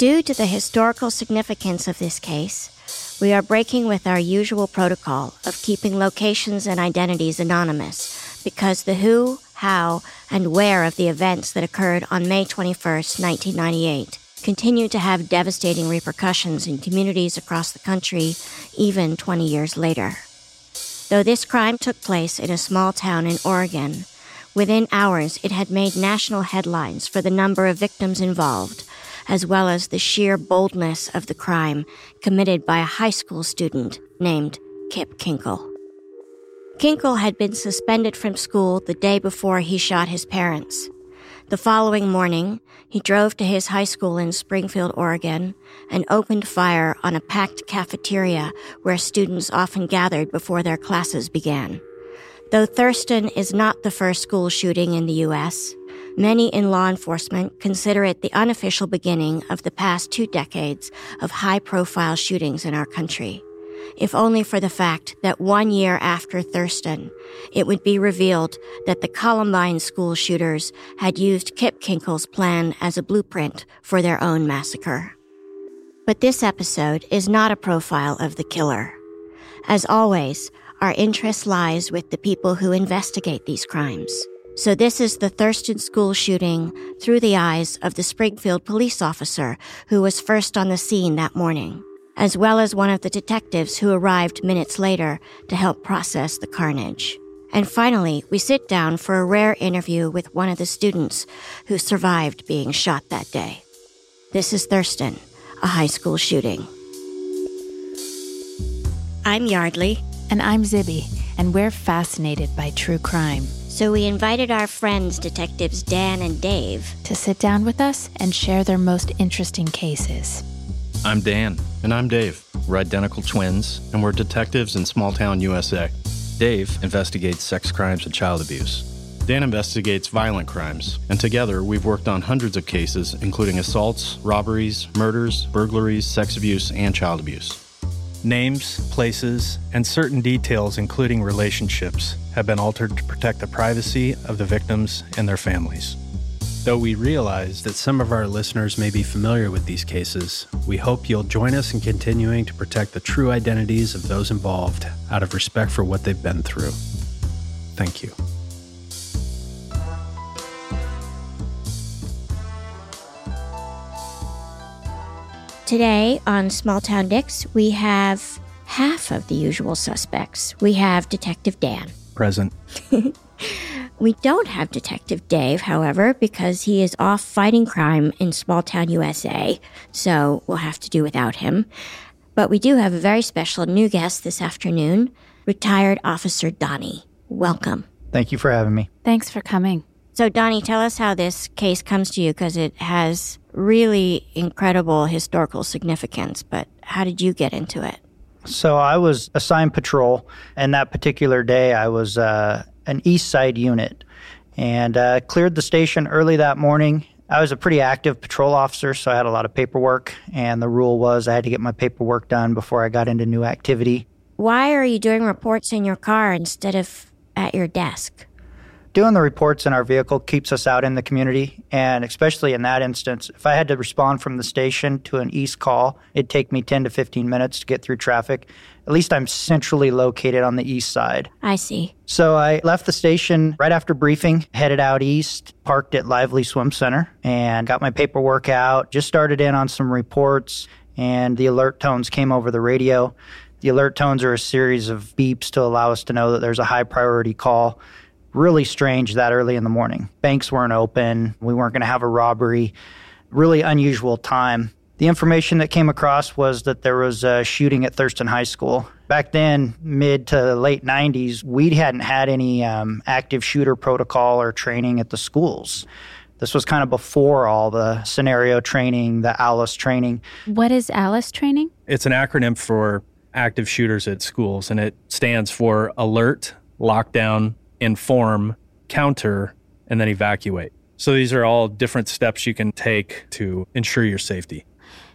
Due to the historical significance of this case, we are breaking with our usual protocol of keeping locations and identities anonymous because the who, how, and where of the events that occurred on May 21, 1998, continue to have devastating repercussions in communities across the country even 20 years later. Though this crime took place in a small town in Oregon, within hours it had made national headlines for the number of victims involved as well as the sheer boldness of the crime committed by a high school student named Kip Kinkel. Kinkel had been suspended from school the day before he shot his parents. The following morning, he drove to his high school in Springfield, Oregon, and opened fire on a packed cafeteria where students often gathered before their classes began. Though Thurston is not the first school shooting in the U.S., Many in law enforcement consider it the unofficial beginning of the past two decades of high profile shootings in our country. If only for the fact that one year after Thurston, it would be revealed that the Columbine school shooters had used Kip Kinkel's plan as a blueprint for their own massacre. But this episode is not a profile of the killer. As always, our interest lies with the people who investigate these crimes. So this is the Thurston School shooting through the eyes of the Springfield police officer who was first on the scene that morning, as well as one of the detectives who arrived minutes later to help process the carnage. And finally, we sit down for a rare interview with one of the students who survived being shot that day. This is Thurston, a high school shooting. I'm Yardley. And I'm Zibby, and we're fascinated by true crime. So we invited our friends, detectives Dan and Dave, to sit down with us and share their most interesting cases. I'm Dan. And I'm Dave. We're identical twins, and we're detectives in small town USA. Dave investigates sex crimes and child abuse. Dan investigates violent crimes, and together we've worked on hundreds of cases, including assaults, robberies, murders, burglaries, sex abuse, and child abuse. Names, places, and certain details, including relationships, have been altered to protect the privacy of the victims and their families. Though we realize that some of our listeners may be familiar with these cases, we hope you'll join us in continuing to protect the true identities of those involved out of respect for what they've been through. Thank you. Today on Small Town Dicks, we have half of the usual suspects. We have Detective Dan. Present. we don't have Detective Dave, however, because he is off fighting crime in small town USA, so we'll have to do without him. But we do have a very special new guest this afternoon, retired Officer Donnie. Welcome. Thank you for having me. Thanks for coming. So, Donnie, tell us how this case comes to you because it has really incredible historical significance. But how did you get into it? So, I was assigned patrol, and that particular day I was uh, an East Side unit and uh, cleared the station early that morning. I was a pretty active patrol officer, so I had a lot of paperwork, and the rule was I had to get my paperwork done before I got into new activity. Why are you doing reports in your car instead of at your desk? Doing the reports in our vehicle keeps us out in the community. And especially in that instance, if I had to respond from the station to an east call, it'd take me 10 to 15 minutes to get through traffic. At least I'm centrally located on the east side. I see. So I left the station right after briefing, headed out east, parked at Lively Swim Center, and got my paperwork out. Just started in on some reports, and the alert tones came over the radio. The alert tones are a series of beeps to allow us to know that there's a high priority call really strange that early in the morning. Banks weren't open. We weren't going to have a robbery. Really unusual time. The information that came across was that there was a shooting at Thurston High School. Back then, mid to late 90s, we hadn't had any um, active shooter protocol or training at the schools. This was kind of before all the scenario training, the ALICE training. What is ALICE training? It's an acronym for active shooters at schools, and it stands for Alert, Lockdown, inform, counter, and then evacuate. So these are all different steps you can take to ensure your safety.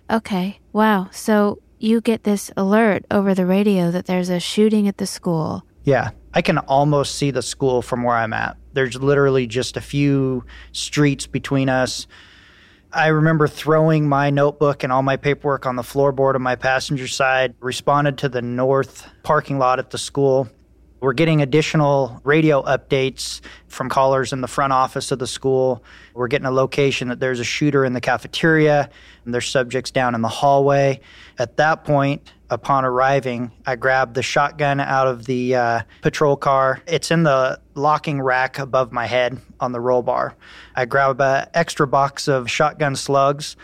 Okay. Wow. So you get this alert over the radio that there's a shooting at the school. Yeah. I can almost see the school from where I'm at. There's literally just a few streets between us. I remember throwing my notebook and all my paperwork on the floorboard of my passenger side, responded to the north parking lot at the school, we're getting additional radio updates from callers in the front office of the school. We're getting a location that there's a shooter in the cafeteria and there's subjects down in the hallway. At that point, upon arriving, I grabbed the shotgun out of the uh, patrol car. It's in the locking rack above my head on the roll bar. I grab an extra box of shotgun slugs,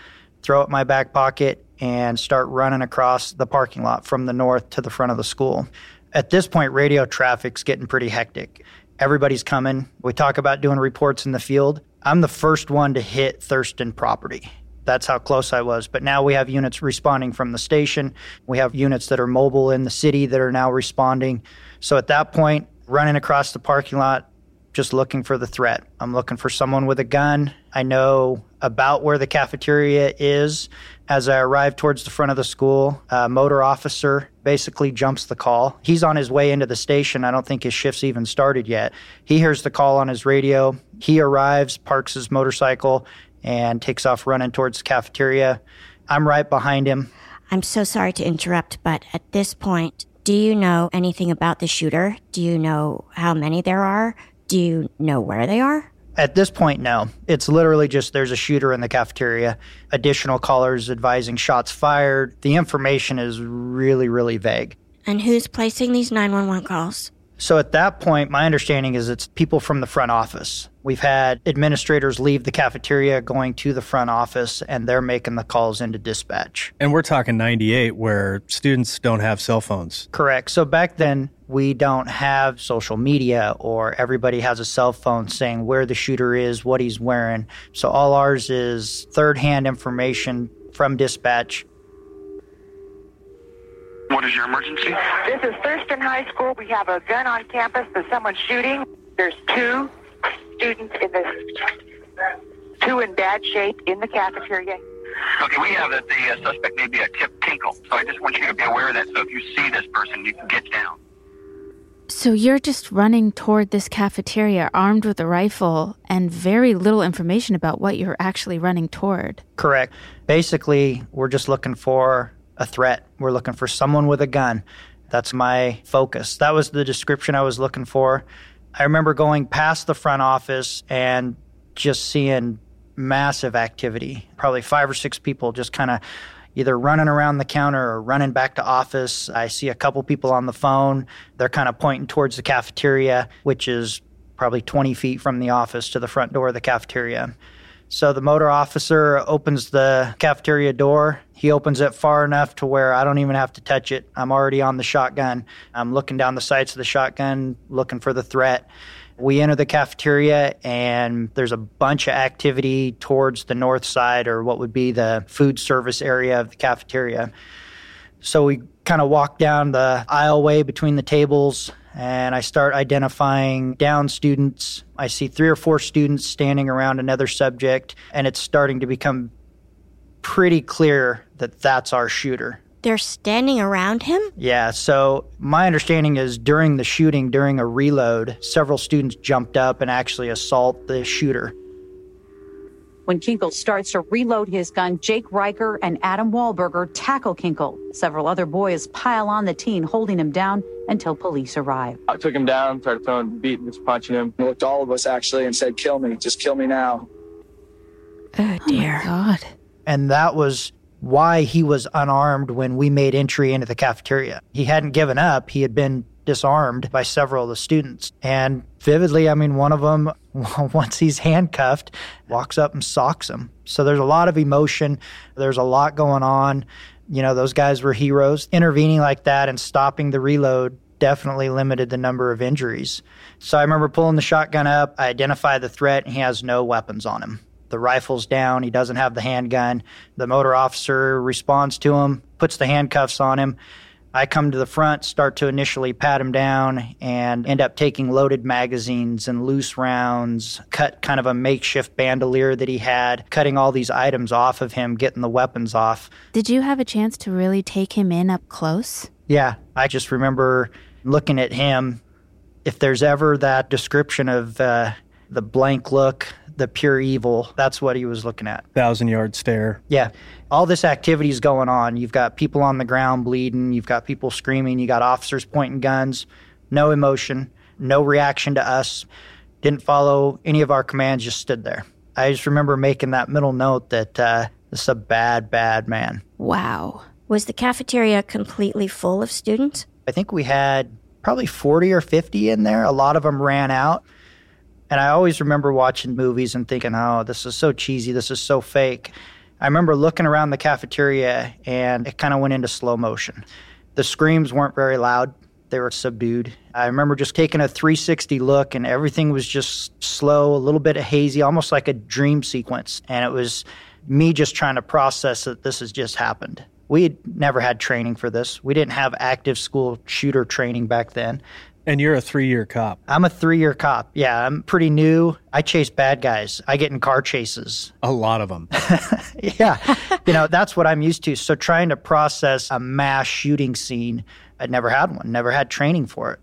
throw it in my back pocket, and start running across the parking lot from the north to the front of the school. At this point, radio traffic's getting pretty hectic. Everybody's coming. We talk about doing reports in the field. I'm the first one to hit Thurston property. That's how close I was. But now we have units responding from the station. We have units that are mobile in the city that are now responding. So at that point, running across the parking lot, just looking for the threat. I'm looking for someone with a gun. I know about where the cafeteria is. As I arrive towards the front of the school, a motor officer basically jumps the call. He's on his way into the station. I don't think his shift's even started yet. He hears the call on his radio. He arrives, parks his motorcycle, and takes off running towards the cafeteria. I'm right behind him. I'm so sorry to interrupt, but at this point, do you know anything about the shooter? Do you know how many there are? Do you know where they are? At this point, no. It's literally just there's a shooter in the cafeteria, additional callers advising shots fired. The information is really, really vague. And who's placing these 911 calls? So at that point, my understanding is it's people from the front office. We've had administrators leave the cafeteria going to the front office and they're making the calls into dispatch. And we're talking 98 where students don't have cell phones. Correct. So back then, we don't have social media or everybody has a cell phone saying where the shooter is, what he's wearing. So all ours is third hand information from dispatch what is your emergency? This is Thurston High School. We have a gun on campus that someone's shooting. There's two students in this, two in bad shape in the cafeteria. Okay, we have that the uh, suspect may be a Tip Tinkle. So I just want you to be aware of that. So if you see this person, you can get down. So you're just running toward this cafeteria armed with a rifle and very little information about what you're actually running toward. Correct. Basically, we're just looking for a threat. We're looking for someone with a gun. That's my focus. That was the description I was looking for. I remember going past the front office and just seeing massive activity. Probably five or six people just kind of either running around the counter or running back to office. I see a couple people on the phone. They're kind of pointing towards the cafeteria, which is probably 20 feet from the office to the front door of the cafeteria. So the motor officer opens the cafeteria door. He opens it far enough to where I don't even have to touch it. I'm already on the shotgun. I'm looking down the sights of the shotgun, looking for the threat. We enter the cafeteria, and there's a bunch of activity towards the north side, or what would be the food service area of the cafeteria. So we kind of walk down the aisleway between the tables and I start identifying down students. I see three or four students standing around another subject, and it's starting to become pretty clear that that's our shooter. They're standing around him? Yeah, so my understanding is during the shooting, during a reload, several students jumped up and actually assault the shooter. When Kinkel starts to reload his gun, Jake Ryker and Adam Walburger tackle Kinkel. Several other boys pile on the teen, holding him down until police arrive. I took him down, started throwing, beating, just punching him. He looked all of us actually and said, "Kill me, just kill me now." Oh dear. Oh God. And that was why he was unarmed when we made entry into the cafeteria. He hadn't given up. He had been disarmed by several of the students. And vividly, I mean, one of them, once he's handcuffed, walks up and socks him. So there's a lot of emotion. There's a lot going on. You know, those guys were heroes. Intervening like that and stopping the reload definitely limited the number of injuries. So I remember pulling the shotgun up. I identify the threat, and he has no weapons on him. The rifle's down. He doesn't have the handgun. The motor officer responds to him, puts the handcuffs on him. I come to the front, start to initially pat him down, and end up taking loaded magazines and loose rounds, cut kind of a makeshift bandolier that he had, cutting all these items off of him, getting the weapons off. Did you have a chance to really take him in up close? Yeah, I just remember looking at him. If there's ever that description of uh, the blank look, the pure evil, that's what he was looking at. Thousand yard stare. Yeah. All this activity is going on. You've got people on the ground bleeding. You've got people screaming. You got officers pointing guns. No emotion, no reaction to us. Didn't follow any of our commands, just stood there. I just remember making that middle note that uh, this is a bad, bad man. Wow. Was the cafeteria completely full of students? I think we had probably 40 or 50 in there. A lot of them ran out. And I always remember watching movies and thinking, oh, this is so cheesy. This is so fake. I remember looking around the cafeteria and it kind of went into slow motion. The screams weren't very loud, they were subdued. I remember just taking a 360 look and everything was just slow, a little bit hazy, almost like a dream sequence. And it was me just trying to process that this has just happened. We had never had training for this. We didn't have active school shooter training back then. And you're a three year cop. I'm a three year cop. Yeah, I'm pretty new. I chase bad guys. I get in car chases. A lot of them. yeah. you know, that's what I'm used to. So trying to process a mass shooting scene, I'd never had one, never had training for it.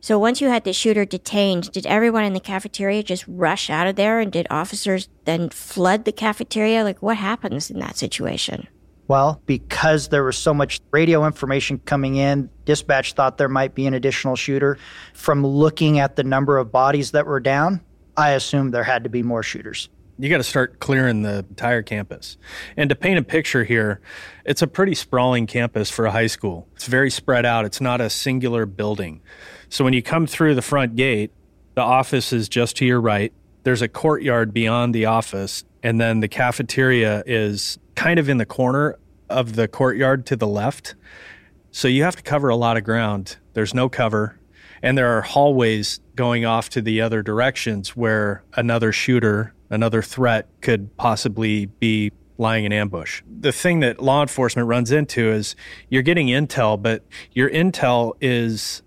So once you had the shooter detained, did everyone in the cafeteria just rush out of there and did officers then flood the cafeteria? Like what happens in that situation? Well, because there was so much radio information coming in, dispatch thought there might be an additional shooter. From looking at the number of bodies that were down, I assumed there had to be more shooters. You got to start clearing the entire campus. And to paint a picture here, it's a pretty sprawling campus for a high school. It's very spread out, it's not a singular building. So when you come through the front gate, the office is just to your right. There's a courtyard beyond the office, and then the cafeteria is kind of in the corner of the courtyard to the left. So you have to cover a lot of ground. There's no cover. And there are hallways going off to the other directions where another shooter, another threat could possibly be lying in ambush. The thing that law enforcement runs into is you're getting intel, but your intel is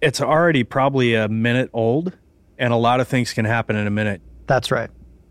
it's already probably a minute old and a lot of things can happen in a minute. That's right.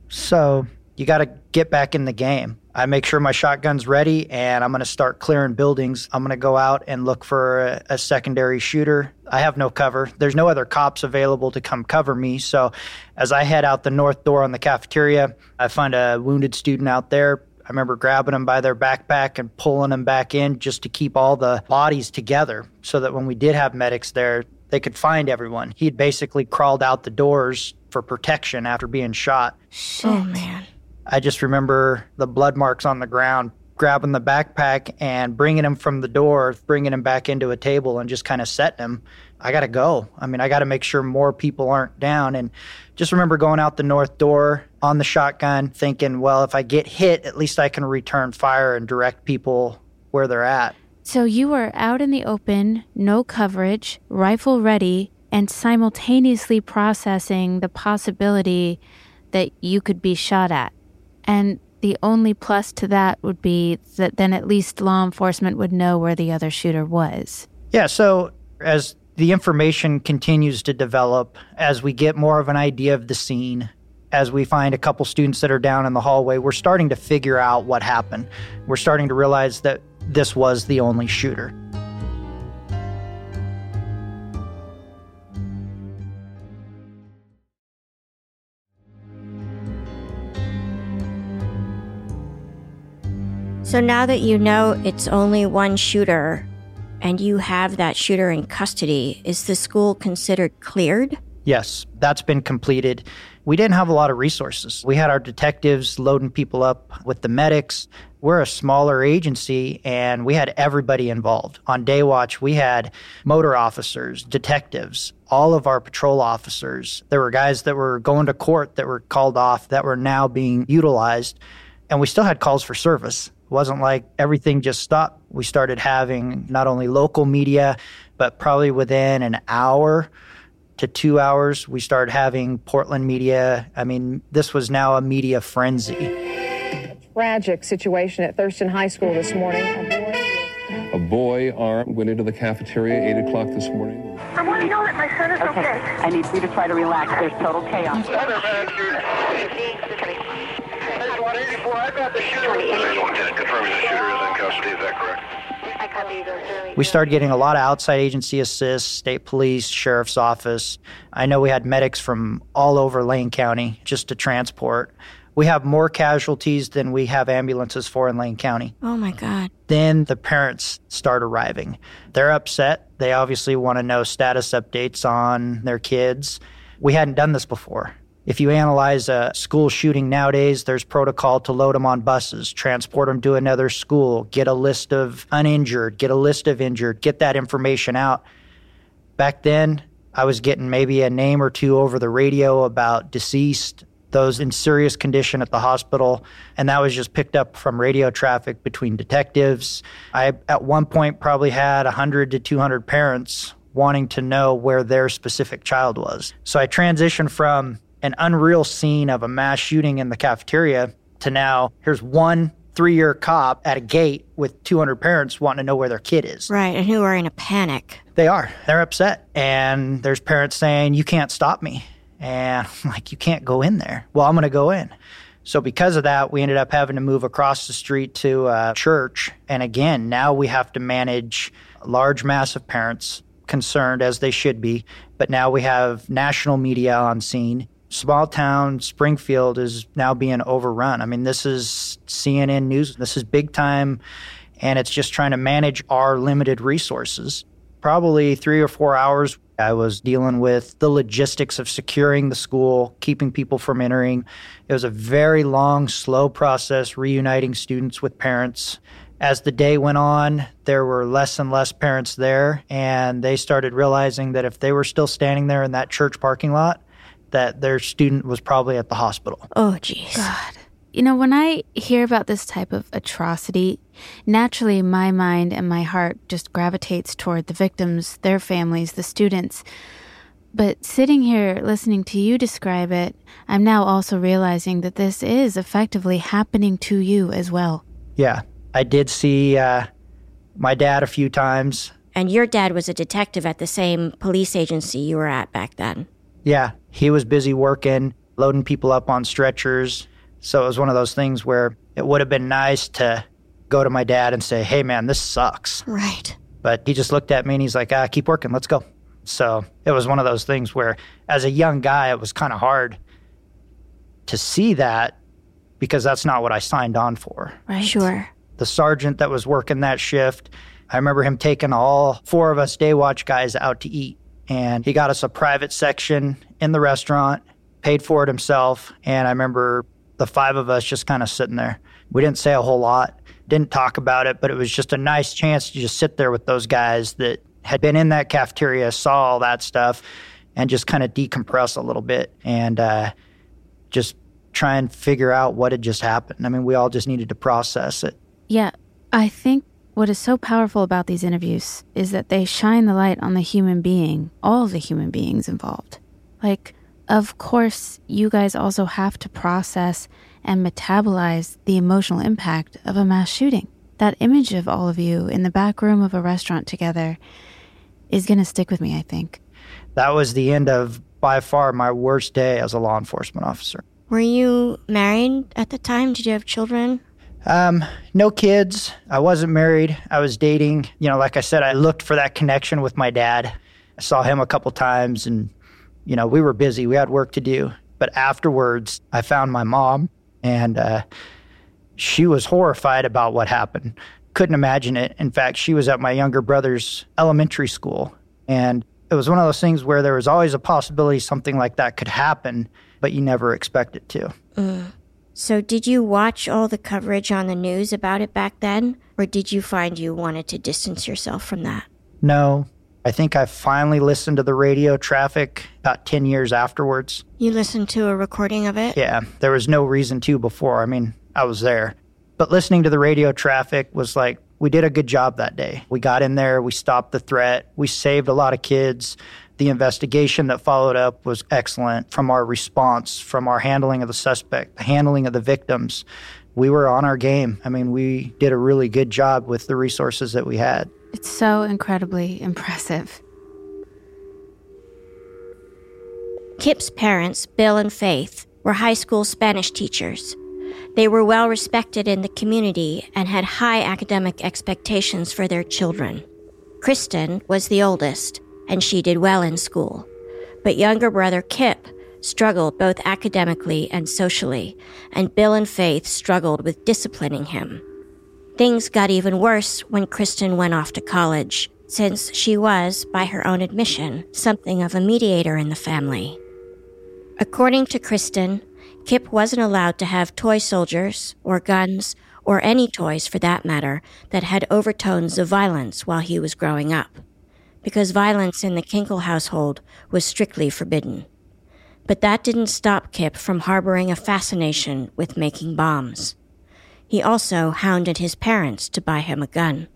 So you got to get back in the game. I make sure my shotgun's ready and I'm going to start clearing buildings. I'm going to go out and look for a, a, secondary shooter. I have no cover. There's no other cops available to come cover me. So as I head out the north door on the cafeteria, I find a wounded student out there. I remember grabbing them by their backpack and pulling them back in just to keep all the bodies together so that when we did have medics there, they could find everyone. He'd basically crawled out the doors for protection after being shot. Shit. Oh, man. I just remember the blood marks on the ground, grabbing the backpack and bringing him from the door, bringing him back into a table and just kind of setting him. I got to go. I mean, I got to make sure more people aren't down. And just remember going out the north door on the shotgun, thinking, well, if I get hit, at least I can return fire and direct people where they're at. So you were out in the open, no coverage, rifle ready, and simultaneously processing the possibility that you could be shot at. And the only plus to that would be that then at least law enforcement would know where the other shooter was. Yeah, so as the information continues to develop, as we get more of an idea of the scene, as we find a couple students that are down in the hallway, we're starting to figure out what happened. We're starting to realize that this was the only shooter. So now that you know it's only one shooter and you have that shooter in custody, is the school considered cleared? Yes, that's been completed. We didn't have a lot of resources. We had our detectives loading people up with the medics. We're a smaller agency and we had everybody involved. On day watch, we had motor officers, detectives, all of our patrol officers. There were guys that were going to court that were called off that were now being utilized. And we still had calls for service. It wasn't like everything just stopped. We started having not only local media, but probably within an hour to two hours, we started having Portland media. I mean, this was now a media frenzy. A tragic situation at Thurston High School this morning. A boy armed went into the cafeteria at 8 o'clock this morning. I want to know that my son is okay. okay. I need you to try to relax. There's total chaos. I've got the shooter. Lieutenant confirming the shooter is in custody. Is that correct? We started getting a lot of outside agency assists, state police, sheriff's office. I know we had medics from all over Lane County just to transport. We have more casualties than we have ambulances for in Lane County. Oh my God. Then the parents start arriving. They're upset. They obviously want to know status updates on their kids. We hadn't done this before. If you analyze a school shooting nowadays, there's protocol to load them on buses, transport them to another school, get a list of uninjured, get a list of injured, get that information out. Back then, I was getting maybe a name or two over the radio about deceased, those in serious condition at the hospital, and that was just picked up from radio traffic between detectives. I, at one point, probably had 100 to 200 parents wanting to know where their specific child was. So I transitioned from an unreal scene of a mass shooting in the cafeteria to now here's one three year cop at a gate with 200 parents wanting to know where their kid is. Right, and who are in a panic. They are. They're upset. And there's parents saying, You can't stop me. And I'm like, You can't go in there. Well, I'm going to go in. So, because of that, we ended up having to move across the street to a church. And again, now we have to manage a large mass of parents concerned as they should be. But now we have national media on scene small town Springfield is now being overrun. I mean, this is CNN News. This is big time, and it's just trying to manage our limited resources. Probably three or four hours, I was dealing with the logistics of securing the school, keeping people from entering. It was a very long, slow process reuniting students with parents. As the day went on, there were less and less parents there, and they started realizing that if they were still standing there in that church parking lot, that their student was probably at the hospital. Oh, jeez. God. You know, when I hear about this type of atrocity, naturally my mind and my heart just gravitates toward the victims, their families, the students. But sitting here listening to you describe it, I'm now also realizing that this is effectively happening to you as well. Yeah. I did see uh, my dad a few times. And your dad was a detective at the same police agency you were at back then. Yeah, he was busy working, loading people up on stretchers. So it was one of those things where it would have been nice to go to my dad and say, hey, man, this sucks. Right. But he just looked at me and he's like, ah, keep working, let's go. So it was one of those things where, as a young guy, it was kind of hard to see that because that's not what I signed on for. Right. Sure. The sergeant that was working that shift, I remember him taking all four of us day watch guys out to eat and he got us a private section in the restaurant, paid for it himself. And I remember the five of us just kind of sitting there. We didn't say a whole lot, didn't talk about it, but it was just a nice chance to just sit there with those guys that had been in that cafeteria, saw all that stuff, and just kind of decompress a little bit and uh, just try and figure out what had just happened. I mean, we all just needed to process it. Yeah, I think what is so powerful about these interviews is that they shine the light on the human being, all the human beings involved. Like, of course, you guys also have to process and metabolize the emotional impact of a mass shooting. That image of all of you in the back room of a restaurant together is going to stick with me, I think. That was the end of, by far, my worst day as a law enforcement officer. Were you married at the time? Did you have children? Um, no kids. I wasn't married. I was dating. You know, like I said, I looked for that connection with my dad. I saw him a couple times and, you know, we were busy. We had work to do. But afterwards, I found my mom and uh, she was horrified about what happened. Couldn't imagine it. In fact, she was at my younger brother's elementary school. And it was one of those things where there was always a possibility something like that could happen, but you never expect it to. Mm. So, did you watch all the coverage on the news about it back then, or did you find you wanted to distance yourself from that? No. I think I finally listened to the radio traffic about 10 years afterwards. You listened to a recording of it? Yeah, there was no reason to before. I mean, I was there. But listening to the radio traffic was like, we did a good job that day. We got in there, we stopped the threat, we saved a lot of kids. The investigation that followed up was excellent from our response, from our handling of the suspect, the handling of the victims. We were on our game. I mean, we did a really good job with the resources that we had. It's so incredibly impressive. Kip's parents, Bill and Faith, were high school Spanish teachers. They were well respected in the community and had high academic expectations for their children. Kristen was the oldest, and she did well in school. But younger brother Kip struggled both academically and socially, and Bill and Faith struggled with disciplining him. Things got even worse when Kristen went off to college, since she was, by her own admission, something of a mediator in the family. According to Kristen, Kip wasn't allowed to have toy soldiers, or guns, or any toys for that matter, that had overtones of violence while he was growing up because violence in the Kinkel household was strictly forbidden. But that didn't stop Kip from harboring a fascination with making bombs. He also hounded his parents to buy him a gun.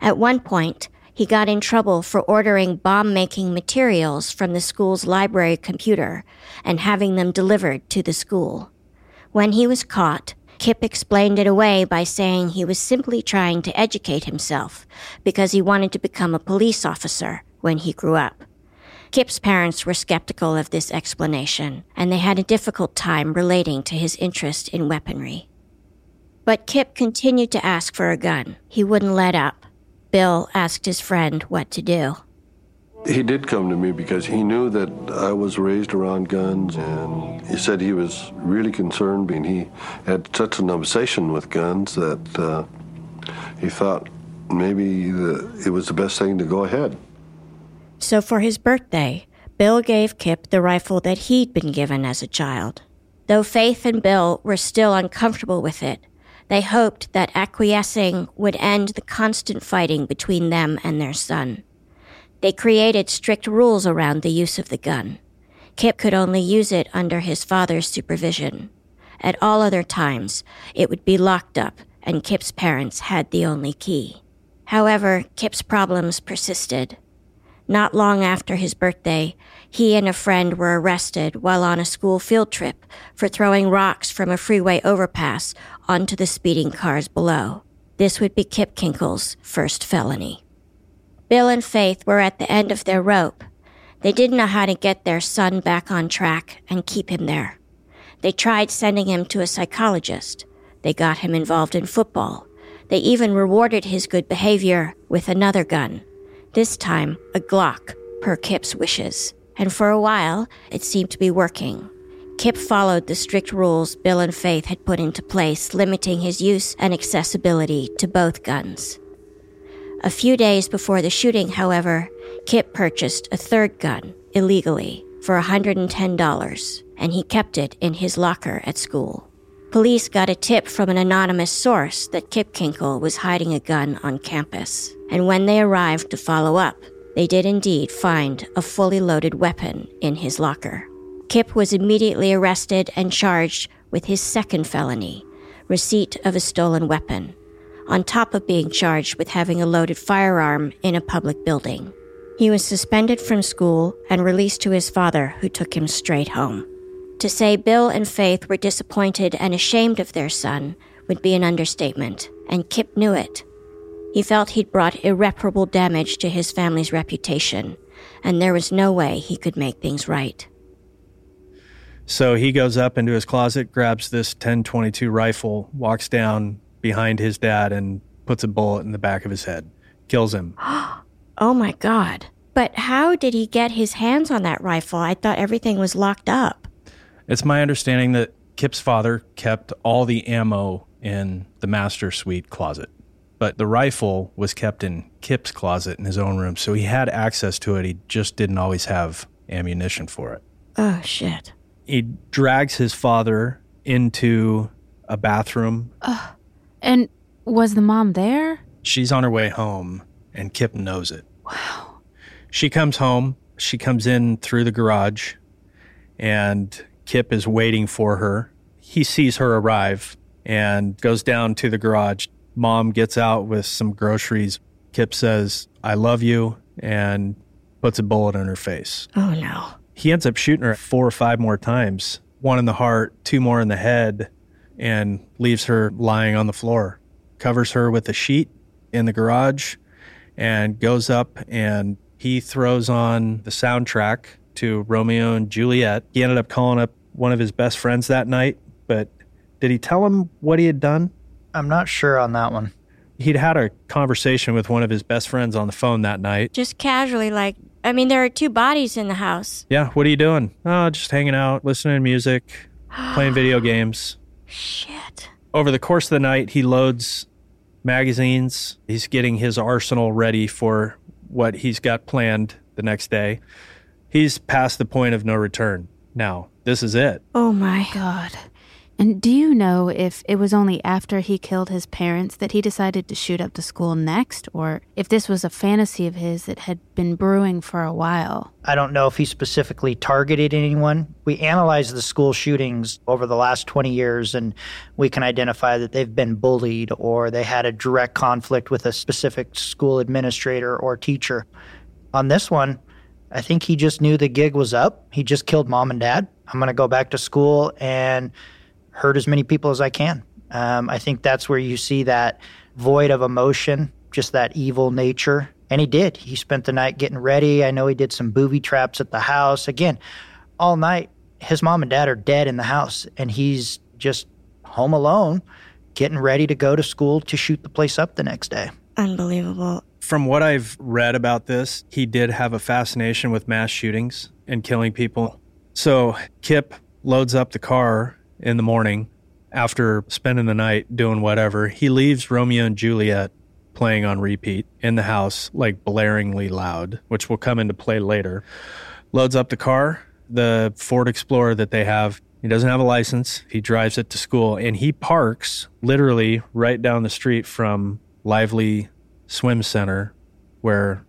At one point, he got in trouble for ordering bomb making materials from the school's library computer and having them delivered to the school. When he was caught, Kip explained it away by saying he was simply trying to educate himself because he wanted to become a police officer when he grew up. Kip's parents were skeptical of this explanation, and they had a difficult time relating to his interest in weaponry. But Kip continued to ask for a gun. He wouldn't let up. Bill asked his friend what to do. He did come to me because he knew that I was raised around guns, and he said he was really concerned, being he had such an obsession with guns that uh, he thought maybe the, it was the best thing to go ahead. So for his birthday, Bill gave Kip the rifle that he'd been given as a child. Though Faith and Bill were still uncomfortable with it, they hoped that acquiescing would end the constant fighting between them and their son. They created strict rules around the use of the gun. Kip could only use it under his father's supervision. At all other times, it would be locked up, and Kip's parents had the only key. However, Kip's problems persisted. Not long after his birthday, he and a friend were arrested while on a school field trip for throwing rocks from a freeway overpass onto the speeding cars below. This would be Kip Kinkel's first felony. Bill and Faith were at the end of their rope. They didn't know how to get their son back on track and keep him there. They tried sending him to a psychologist. They got him involved in football. They even rewarded his good behavior with another gun. This time, a Glock, per Kip's wishes. And for a while, it seemed to be working. Kip followed the strict rules Bill and Faith had put into place, limiting his use and accessibility to both guns. A few days before the shooting, however, Kip purchased a third gun illegally for $110, and he kept it in his locker at school. Police got a tip from an anonymous source that Kip Kinkel was hiding a gun on campus, and when they arrived to follow up, they did indeed find a fully loaded weapon in his locker. Kip was immediately arrested and charged with his second felony, receipt of a stolen weapon, on top of being charged with having a loaded firearm in a public building. He was suspended from school and released to his father, who took him straight home. To say Bill and Faith were disappointed and ashamed of their son would be an understatement, and Kip knew it. He felt he'd brought irreparable damage to his family's reputation, and there was no way he could make things right. So he goes up into his closet, grabs this 1022 rifle, walks down behind his dad and puts a bullet in the back of his head, kills him. oh my God. But how did he get his hands on that rifle? I thought everything was locked up. It's my understanding that Kip's father kept all the ammo in the master suite closet, but the rifle was kept in Kip's closet in his own room, so he had access to it. He just didn't always have ammunition for it. Oh, shit. He drags his father into a bathroom. Uh, and was the mom there? She's on her way home, and Kip knows it. Wow. She comes home. She comes in through the garage, and Kip is waiting for her. He sees her arrive and goes down to the garage. Mom gets out with some groceries. Kip says, I love you, and puts a bullet in her face. Oh, no. He ends up shooting her four or five more times one in the heart, two more in the head, and leaves her lying on the floor. Covers her with a sheet in the garage and goes up and he throws on the soundtrack to Romeo and Juliet. He ended up calling up one of his best friends that night, but did he tell him what he had done? I'm not sure on that one. He'd had a conversation with one of his best friends on the phone that night. Just casually, like, I mean, there are two bodies in the house. Yeah, what are you doing? Oh, just hanging out, listening to music, playing video games. Shit. Over the course of the night, he loads magazines. He's getting his arsenal ready for what he's got planned the next day. He's past the point of no return. Now, this is it. Oh my God. And do you know if it was only after he killed his parents that he decided to shoot up the school next, or if this was a fantasy of his that had been brewing for a while? I don't know if he specifically targeted anyone. We analyzed the school shootings over the last 20 years, and we can identify that they've been bullied or they had a direct conflict with a specific school administrator or teacher. On this one, I think he just knew the gig was up. He just killed mom and dad. I'm going to go back to school and hurt as many people as I can. Um, I think that's where you see that void of emotion, just that evil nature. And he did. He spent the night getting ready. I know he did some booby traps at the house. Again, all night, his mom and dad are dead in the house, and he's just home alone, getting ready to go to school to shoot the place up the next day. Unbelievable. From what I've read about this, he did have a fascination with mass shootings and killing people. So Kip loads up the car in the morning after spending the night doing whatever. He leaves Romeo and Juliet playing on repeat in the house, like blaringly loud, which will come into play later. Loads up the car, the Ford Explorer that they have. He doesn't have a license. He drives it to school and he parks literally right down the street from Lively Swim Center where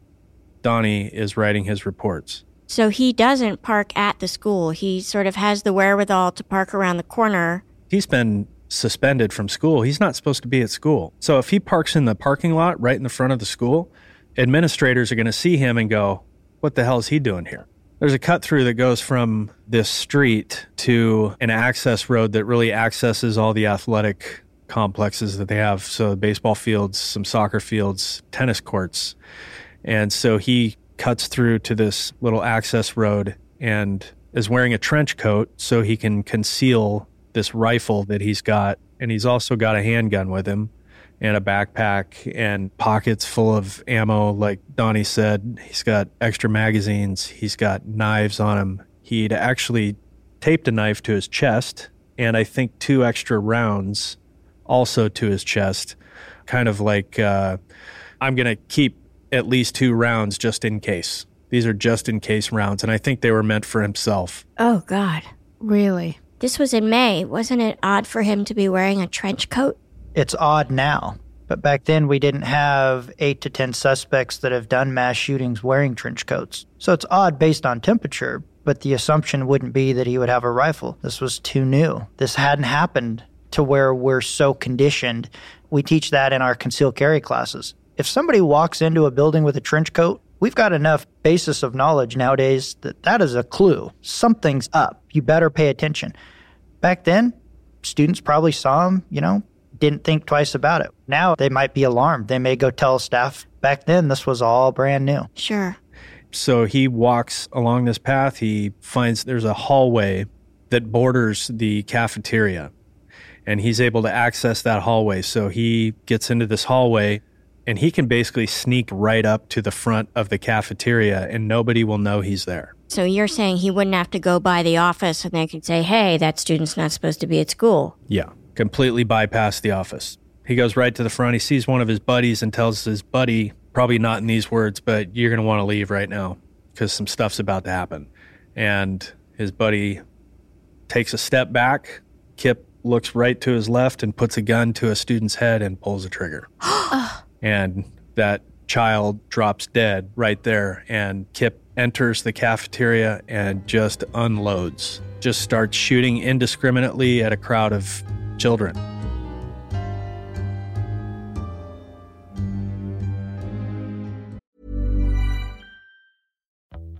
Donnie is writing his reports. So he doesn't park at the school. He sort of has the wherewithal to park around the corner. He's been suspended from school. He's not supposed to be at school. So if he parks in the parking lot right in the front of the school, administrators are going to see him and go, What the hell is he doing here? There's a cut through that goes from this street to an access road that really accesses all the athletic complexes that they have. So, baseball fields, some soccer fields, tennis courts. And so he cuts through to this little access road and is wearing a trench coat so he can conceal this rifle that he's got. And he's also got a handgun with him and a backpack and pockets full of ammo. Like Donnie said, he's got extra magazines, he's got knives on him. He'd actually taped a knife to his chest and I think two extra rounds also to his chest, kind of like, uh, I'm going to keep at least two rounds just in case. These are just in case rounds, and I think they were meant for himself. Oh, God. Really? This was in May. Wasn't it odd for him to be wearing a trench coat? It's odd now, but back then we didn't have eight to 10 suspects that have done mass shootings wearing trench coats. So it's odd based on temperature, but the assumption wouldn't be that he would have a rifle. This was too new. This hadn't happened to where we're so conditioned. We teach that in our concealed carry classes. If somebody walks into a building with a trench coat, we've got enough basis of knowledge nowadays that that is a clue. Something's up. You better pay attention. Back then, students probably saw him, you know, didn't think twice about it. Now they might be alarmed. They may go tell staff. Back then, this was all brand new. Sure. So he walks along this path. He finds there's a hallway that borders the cafeteria. and he's able to access that hallway. So he gets into this hallway and he can basically sneak right up to the front of the cafeteria and nobody will know he's there. So you're saying he wouldn't have to go by the office and they could say, hey, that student's not supposed to be at school. Yeah, completely bypass the office. He goes right to the front. He sees one of his buddies and tells his buddy, probably not in these words, but you're going to want to leave right now because some stuff's about to happen. And his buddy takes a step back. Kip looks right to his left and puts a gun to a student's head and pulls the trigger. and that child drops dead right there. And Kip enters the cafeteria and just unloads, just starts shooting indiscriminately at a crowd of children.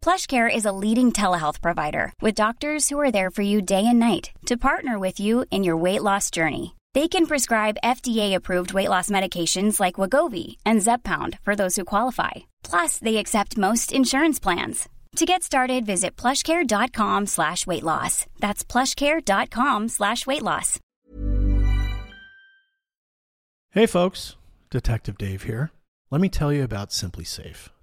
PlushCare is a leading telehealth provider with doctors who are there for you day and night to partner with you in your weight loss journey. They can prescribe FDA-approved weight loss medications like Wegovy and Zepbound for those who qualify. Plus, they accept most insurance plans. To get started, visit plushcare.com slash weight loss. That's plushcare.com slash weight loss. Hey folks, Detective Dave here. Let me tell you about SimpliSafe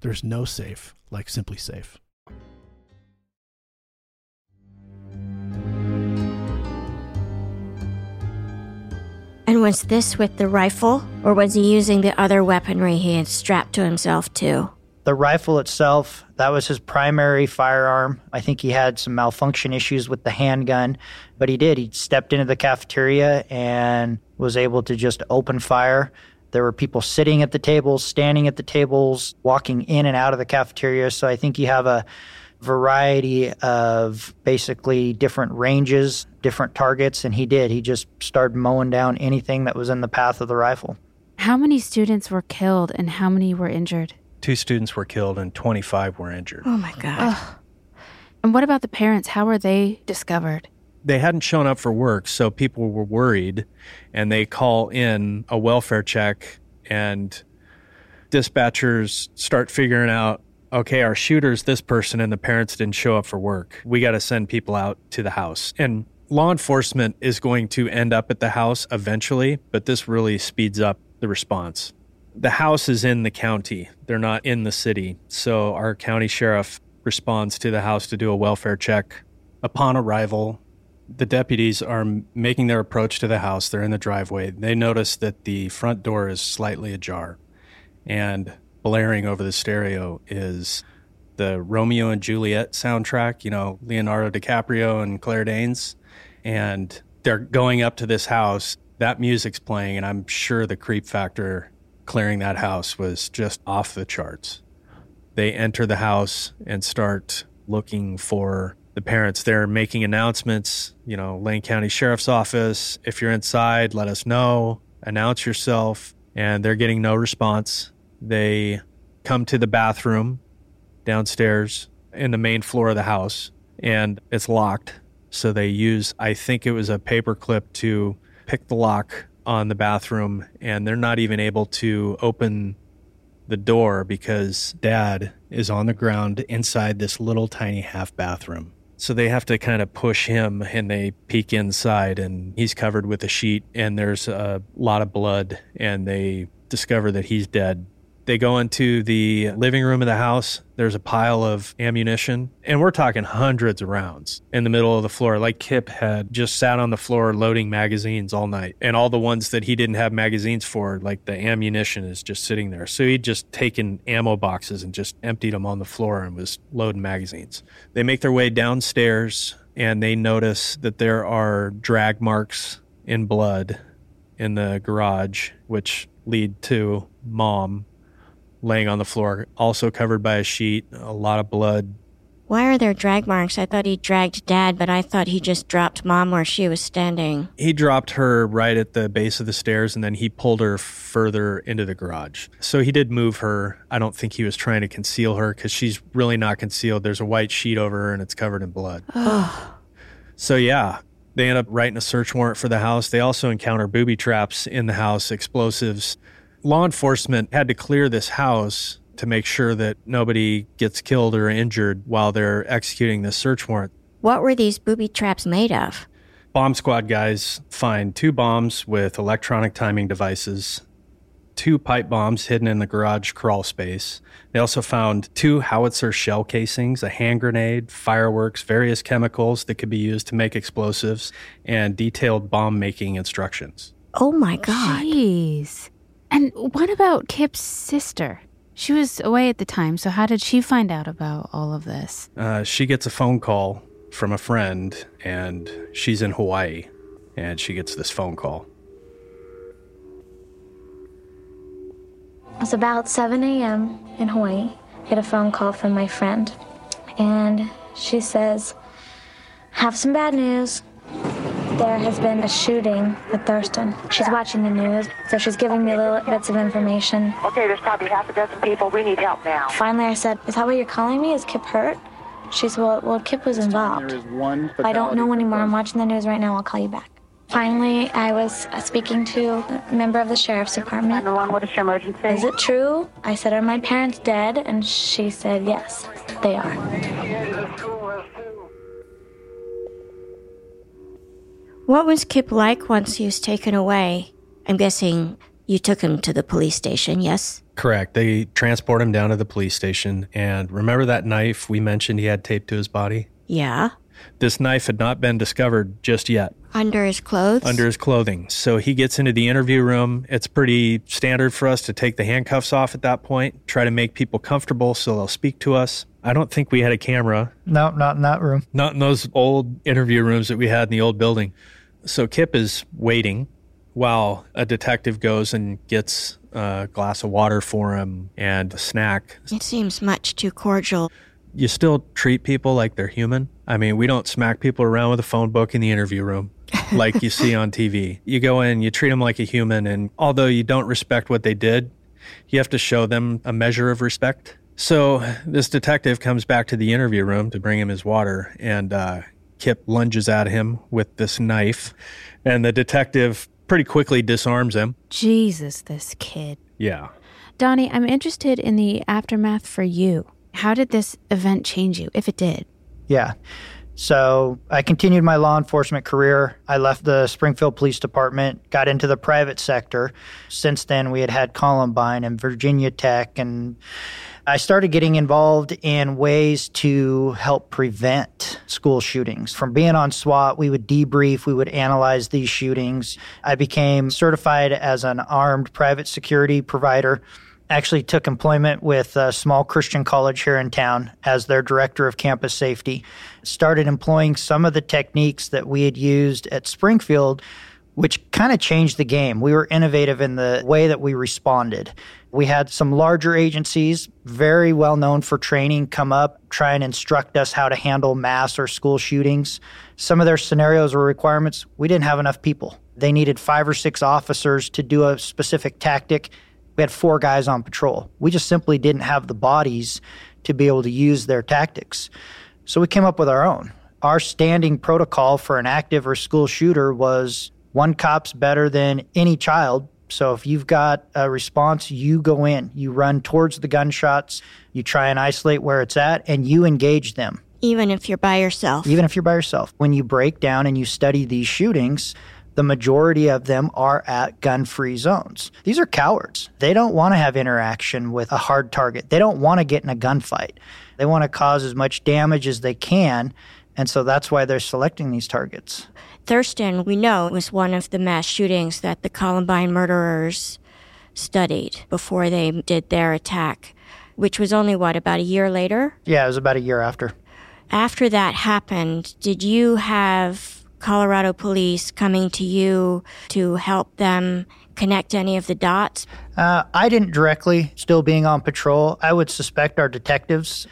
There's no safe like SimpliSafe. And was this with the rifle, or was he using the other weaponry he had strapped to himself too? The rifle itself, that was his primary firearm. I think he had some malfunction issues with the handgun, but he did. He stepped into the cafeteria and was able to just open fire. There were people sitting at the tables, standing at the tables, walking in and out of the cafeteria. So I think you have a variety of basically different ranges, different targets, and he did. He just started mowing down anything that was in the path of the rifle. How many students were killed and how many were injured? Two students were killed and 25 were injured. Oh my God. Ugh. And what about the parents? How were they discovered? They hadn't shown up for work, so people were worried and they call in a welfare check and dispatchers start figuring out okay, our shooter's this person and the parents didn't show up for work. We got to send people out to the house. And law enforcement is going to end up at the house eventually, but this really speeds up the response. The house is in the county, they're not in the city. So our county sheriff responds to the house to do a welfare check. Upon arrival, The deputies are making their approach to the house. They're in the driveway. They notice that the front door is slightly ajar, and blaring over the stereo is the Romeo and Juliet soundtrack, you know, Leonardo DiCaprio and Claire Danes. And they're going up to this house. That music's playing, and I'm sure the creep factor clearing that house was just off the charts. They enter the house and start looking for the parents. They're making announcements, you know, Lane County Sheriff's Office. If you're inside, let us know, announce yourself. And they're getting no response. They come to the bathroom downstairs in the main floor of the house and it's locked. So they use, I think it was a paper clip to pick the lock on the bathroom and they're not even able to open the door because dad is on the ground inside this little tiny half bathroom. So they have to kind of push him and they peek inside and he's covered with a sheet and there's a lot of blood and they discover that he's dead they go into the living room of the house. There's a pile of ammunition, and we're talking hundreds of rounds in the middle of the floor. Like Kip had just sat on the floor loading magazines all night, and all the ones that he didn't have magazines for, like the ammunition is just sitting there. So he'd just taken ammo boxes and just emptied them on the floor and was loading magazines. They make their way downstairs, and they notice that there are drag marks in blood in the garage, which lead to mom laying on the floor, also covered by a sheet, a lot of blood. Why are there drag marks? I thought he dragged dad, but I thought he just dropped mom where she was standing. He dropped her right at the base of the stairs and then he pulled her further into the garage. So he did move her. I don't think he was trying to conceal her because she's really not concealed. There's a white sheet over her and it's covered in blood. so, yeah, they end up writing a search warrant for the house. They also encounter booby traps in the house, explosives law enforcement had to clear this house to make sure that nobody gets killed or injured while they're executing this search warrant. What were these booby traps made of? Bomb squad guys find two bombs with electronic timing devices, two pipe bombs hidden in the garage crawl space. They also found two howitzer shell casings, a hand grenade, fireworks, various chemicals that could be used to make explosives, and detailed bomb making instructions. Oh my God. Jeez. And what about Kip's sister? She was away at the time, so how did she find out about all of this? Uh, she gets a phone call from a friend, and she's in Hawaii, and she gets this phone call. It was about 7 a.m. in Hawaii. I get a phone call from my friend, and she says, Have some bad news. There has been a shooting at Thurston. She's watching the news, so she's giving me little bits of information. Okay, there's probably half a dozen people. We need help now. Finally, I said, Is that what you're calling me? Is Kip hurt? She said, Well, well Kip was involved. There is one I don't know anymore. I'm watching the news right now. I'll call you back. Finally, I was uh, speaking to a member of the sheriff's department. What is your emergency? Is it true? I said, Are my parents dead? And she said, Yes, they are. What was Kip like once he was taken away? I'm guessing you took him to the police station, yes? Correct. They transport him down to the police station. And remember that knife we mentioned he had taped to his body? Yeah. This knife had not been discovered just yet. Under his clothes? Under his clothing. So he gets into the interview room. It's pretty standard for us to take the handcuffs off at that point, try to make people comfortable so they'll speak to us. I don't think we had a camera. No, not in that room. Not in those old interview rooms that we had in the old building. So Kip is waiting while a detective goes and gets a glass of water for him and a snack. It seems much too cordial. You still treat people like they're human. I mean, we don't smack people around with a phone book in the interview room like you see on TV. You go in, you treat them like a human, and although you don't respect what they did, you have to show them a measure of respect. So this detective comes back to the interview room to bring him his water, and uh, Kip lunges at him with this knife, and the detective pretty quickly disarms him. Jesus, this kid. Yeah. Donnie, I'm interested in the aftermath for you. How did this event change you, if it did? Yeah. So I continued my law enforcement career. I left the Springfield Police Department, got into the private sector. Since then, we had had Columbine and Virginia Tech and I started getting involved in ways to help prevent school shootings. From being on SWAT, we would debrief, we would analyze these shootings. I became certified as an armed private security provider. Actually, took employment with a small Christian college here in town as their director of campus safety. Started employing some of the techniques that we had used at Springfield which kind of changed the game. We were innovative in the way that we responded. We had some larger agencies, very well known for training, come up, try and instruct us how to handle mass or school shootings. Some of their scenarios or requirements, we didn't have enough people. They needed five or six officers to do a specific tactic. We had four guys on patrol. We just simply didn't have the bodies to be able to use their tactics. So we came up with our own. Our standing protocol for an active or school shooter was one cop's better than any child. So if you've got a response, you go in, you run towards the gunshots, you try and isolate where it's at, and you engage them. Even if you're by yourself. Even if you're by yourself. When you break down and you study these shootings, the majority of them are at gun free zones. These are cowards. They don't want to have interaction with a hard target. They don't want to get in a gunfight. They want to cause as much damage as they can. And so that's why they're selecting these targets. Thurston, we know, was one of the mass shootings that the Columbine murderers studied before they did their attack, which was only, what, about a year later? Yeah, it was about a year after. After that happened, did you have Colorado police coming to you to help them connect any of the dots? Uh, I didn't directly, still being on patrol. I would suspect our detectives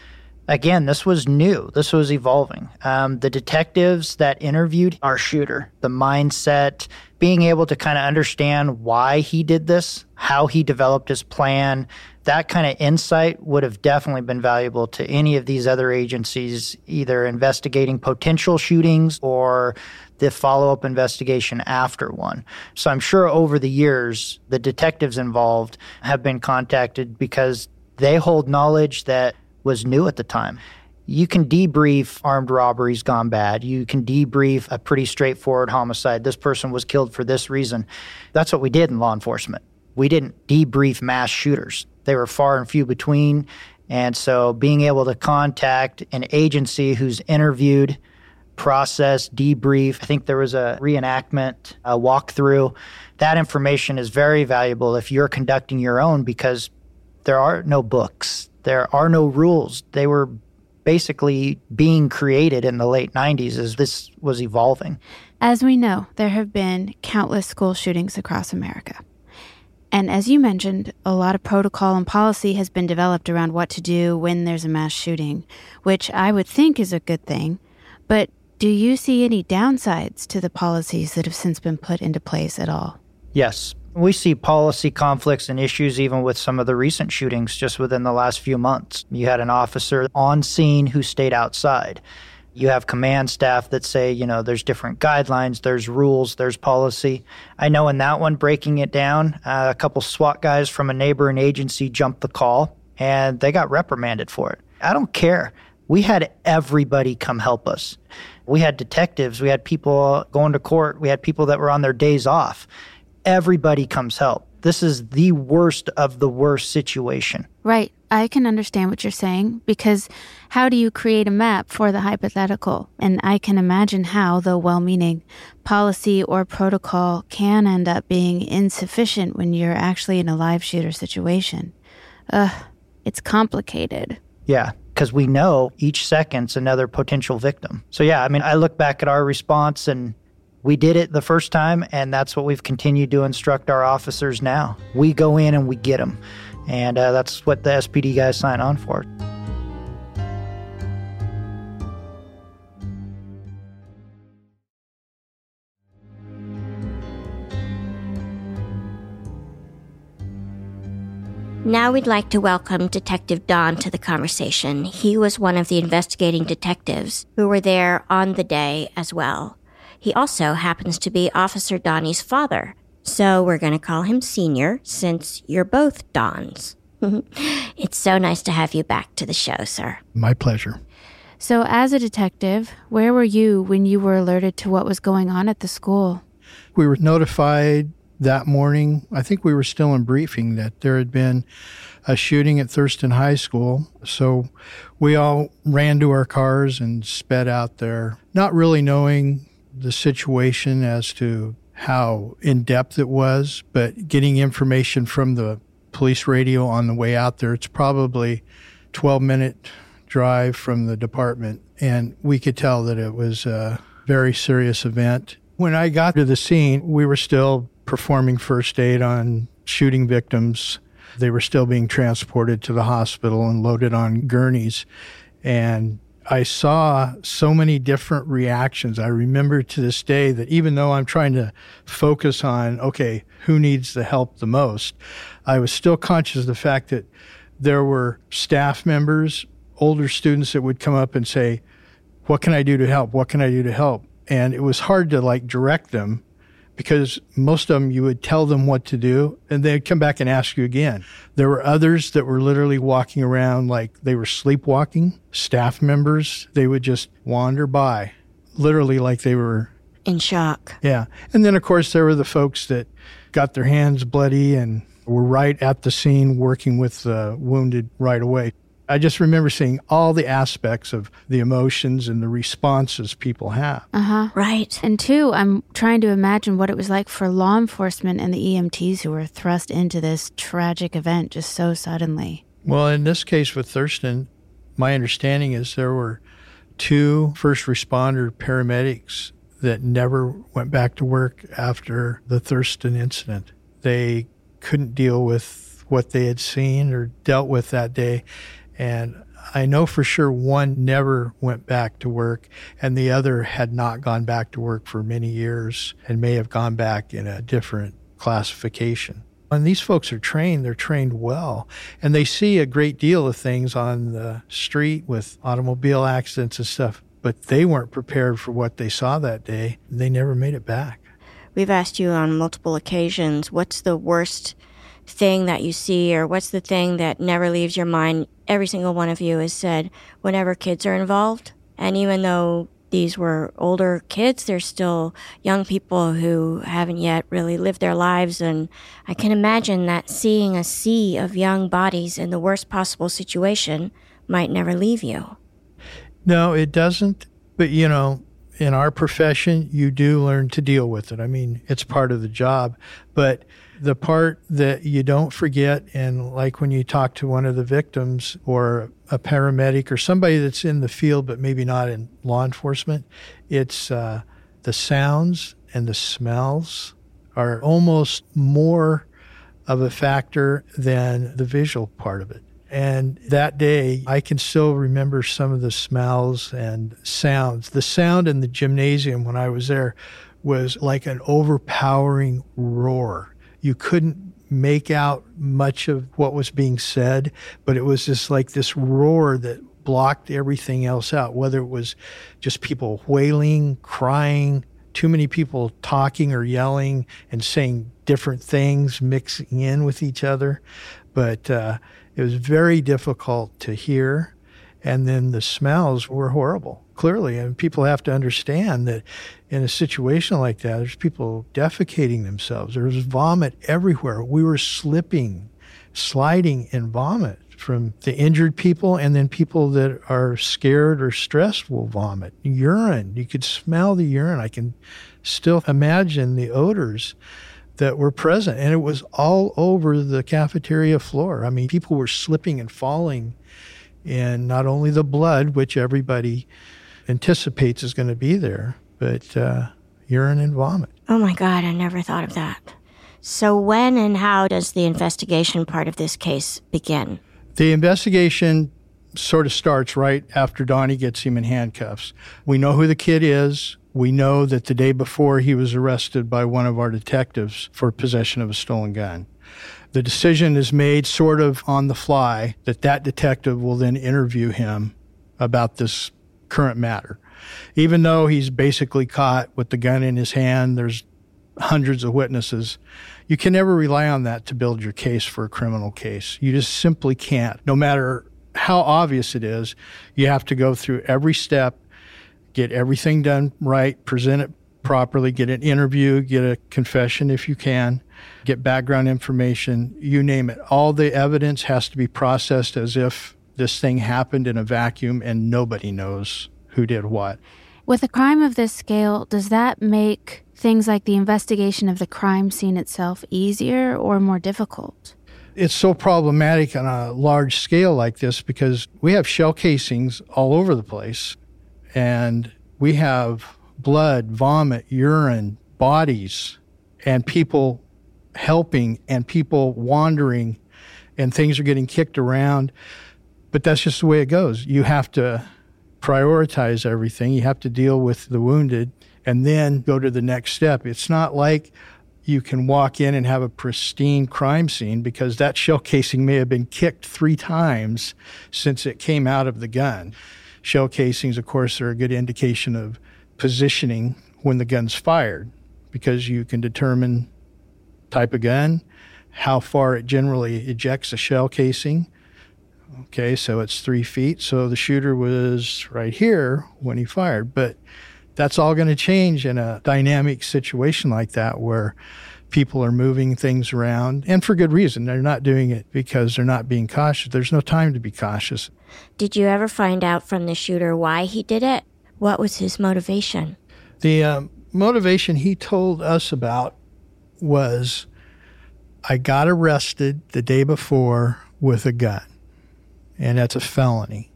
Again, this was new. This was evolving. Um, the detectives that interviewed our shooter, the mindset, being able to kind of understand why he did this, how he developed his plan, that kind of insight would have definitely been valuable to any of these other agencies, either investigating potential shootings or the follow up investigation after one. So I'm sure over the years, the detectives involved have been contacted because they hold knowledge that was new at the time. You can debrief armed robberies gone bad. You can debrief a pretty straightforward homicide. This person was killed for this reason. That's what we did in law enforcement. We didn't debrief mass shooters, they were far and few between. And so being able to contact an agency who's interviewed, processed, debrief, I think there was a reenactment, a walkthrough. That information is very valuable if you're conducting your own because there are no books there are no rules. They were basically being created in the late 90s as this was evolving. As we know, there have been countless school shootings across America. And as you mentioned, a lot of protocol and policy has been developed around what to do when there's a mass shooting, which I would think is a good thing. But do you see any downsides to the policies that have since been put into place at all? Yes. We see policy conflicts and issues even with some of the recent shootings just within the last few months. You had an officer on scene who stayed outside. You have command staff that say, you know, there's different guidelines, there's rules, there's policy. I know in that one, breaking it down, uh, a couple SWAT guys from a neighboring agency jumped the call and they got reprimanded for it. I don't care. We had everybody come help us. We had detectives, we had people going to court, we had people that were on their days off everybody comes help. This is the worst of the worst situation. Right. I can understand what you're saying because how do you create a map for the hypothetical? And I can imagine how, though well meaning, policy or protocol can end up being insufficient when you're actually in a live shooter situation. Ugh, it's complicated. Yeah, because we know each second's another potential victim. So, yeah, I mean, I look back at our response and we did it the first time, and that's what we've continued to instruct our officers now. We go in and we get them. And uh, that's what the SPD guys sign on for. Now we'd like to welcome Detective Don to the conversation. He was one of the investigating detectives who were there on the day as well. He also happens to be Officer Donnie's father. So we're going to call him Senior since you're both Dons. it's so nice to have you back to the show, sir. My pleasure. So, as a detective, where were you when you were alerted to what was going on at the school? We were notified that morning, I think we were still in briefing that there had been a shooting at Thurston High School. So we all ran to our cars and sped out there, not really knowing the situation as to how in depth it was, but getting information from the police radio on the way out there. It's probably 12 minute drive from the department. And we could tell that it was a very serious event. When I got to the scene, we were still performing first aid on shooting victims. They were still being transported to the hospital and loaded on gurneys. And I saw so many different reactions. I remember to this day that even though I'm trying to focus on, okay, who needs the help the most, I was still conscious of the fact that there were staff members, older students that would come up and say, What can I do to help? What can I do to help? And it was hard to like direct them because most of them you would tell them what to do and they'd come back and ask you again. There were others that were literally walking around like they were sleepwalking. Staff members, they would just wander by, literally like they were in shock. Yeah. And then, of course, there were the folks that got their hands bloody and were right at the scene working with the wounded right away. I just remember seeing all the aspects of the emotions and the responses people have. Uh huh. Right. And two, I'm trying to imagine what it was like for law enforcement and the EMTs who were thrust into this tragic event just so suddenly. Well, in this case with Thurston, my understanding is there were two first responder paramedics that never went back to work after the Thurston incident. They couldn't deal with what they had seen or dealt with that day. And I know for sure one never went back to work and the other had not gone back to work for many years and may have gone back in a different classification. When these folks are trained, they're trained well, and they see a great deal of things on the street with automobile accidents and stuff, but they weren't prepared for what they saw that day. They never made it back. We've asked you on multiple occasions what's the worst thing that you see, or what's the thing that never leaves your mind? Every single one of you has said whenever kids are involved. And even though these were older kids, they're still young people who haven't yet really lived their lives. And I can imagine that seeing a sea of young bodies in the worst possible situation might never leave you. No, it doesn't. But, you know, in our profession, you do learn to deal with it. I mean, it's part of the job. But the part that you don't forget, and like when you talk to one of the victims or a paramedic or somebody that's in the field but maybe not in law enforcement, it's uh, the sounds and the smells are almost more of a factor than the visual part of it. And that day, I can still remember some of the smells and sounds. The sound in the gymnasium when I was there was like an overpowering roar you couldn't make out much of what was being said, but it was just like this roar that blocked everything else out, whether it was just people wailing, crying, too many people talking or yelling and saying different things, mixing in with each other. But uh, it was very difficult to hear. And then the smells were horrible, clearly. And people have to understand that in a situation like that, there's people defecating themselves. There was vomit everywhere. We were slipping, sliding in vomit from the injured people, and then people that are scared or stressed will vomit. Urine, you could smell the urine. I can still imagine the odors that were present, and it was all over the cafeteria floor. I mean, people were slipping and falling and not only the blood, which everybody anticipates is going to be there, but uh, urine and vomit. Oh my God, I never thought of that. So, when and how does the investigation part of this case begin? The investigation sort of starts right after Donnie gets him in handcuffs. We know who the kid is. We know that the day before he was arrested by one of our detectives for possession of a stolen gun. The decision is made sort of on the fly that that detective will then interview him about this current matter. Even though he's basically caught with the gun in his hand, there's hundreds of witnesses. You can never rely on that to build your case for a criminal case. You just simply can't. No matter how obvious it is, you have to go through every step, get everything done right, present it properly, get an interview, get a confession if you can, get background information, you name it. All the evidence has to be processed as if this thing happened in a vacuum and nobody knows who did what. With a crime of this scale, does that make things like the investigation of the crime scene itself easier or more difficult? It's so problematic on a large scale like this because we have shell casings all over the place and we have blood, vomit, urine, bodies, and people helping and people wandering and things are getting kicked around. But that's just the way it goes. You have to prioritize everything. You have to deal with the wounded and then go to the next step. It's not like you can walk in and have a pristine crime scene because that shell casing may have been kicked three times since it came out of the gun. Shell casings, of course, are a good indication of positioning when the gun's fired because you can determine type of gun, how far it generally ejects a shell casing. Okay, so it's three feet. So the shooter was right here when he fired. But that's all going to change in a dynamic situation like that where people are moving things around and for good reason. They're not doing it because they're not being cautious. There's no time to be cautious. Did you ever find out from the shooter why he did it? What was his motivation? The um, motivation he told us about was I got arrested the day before with a gun, and that's a felony.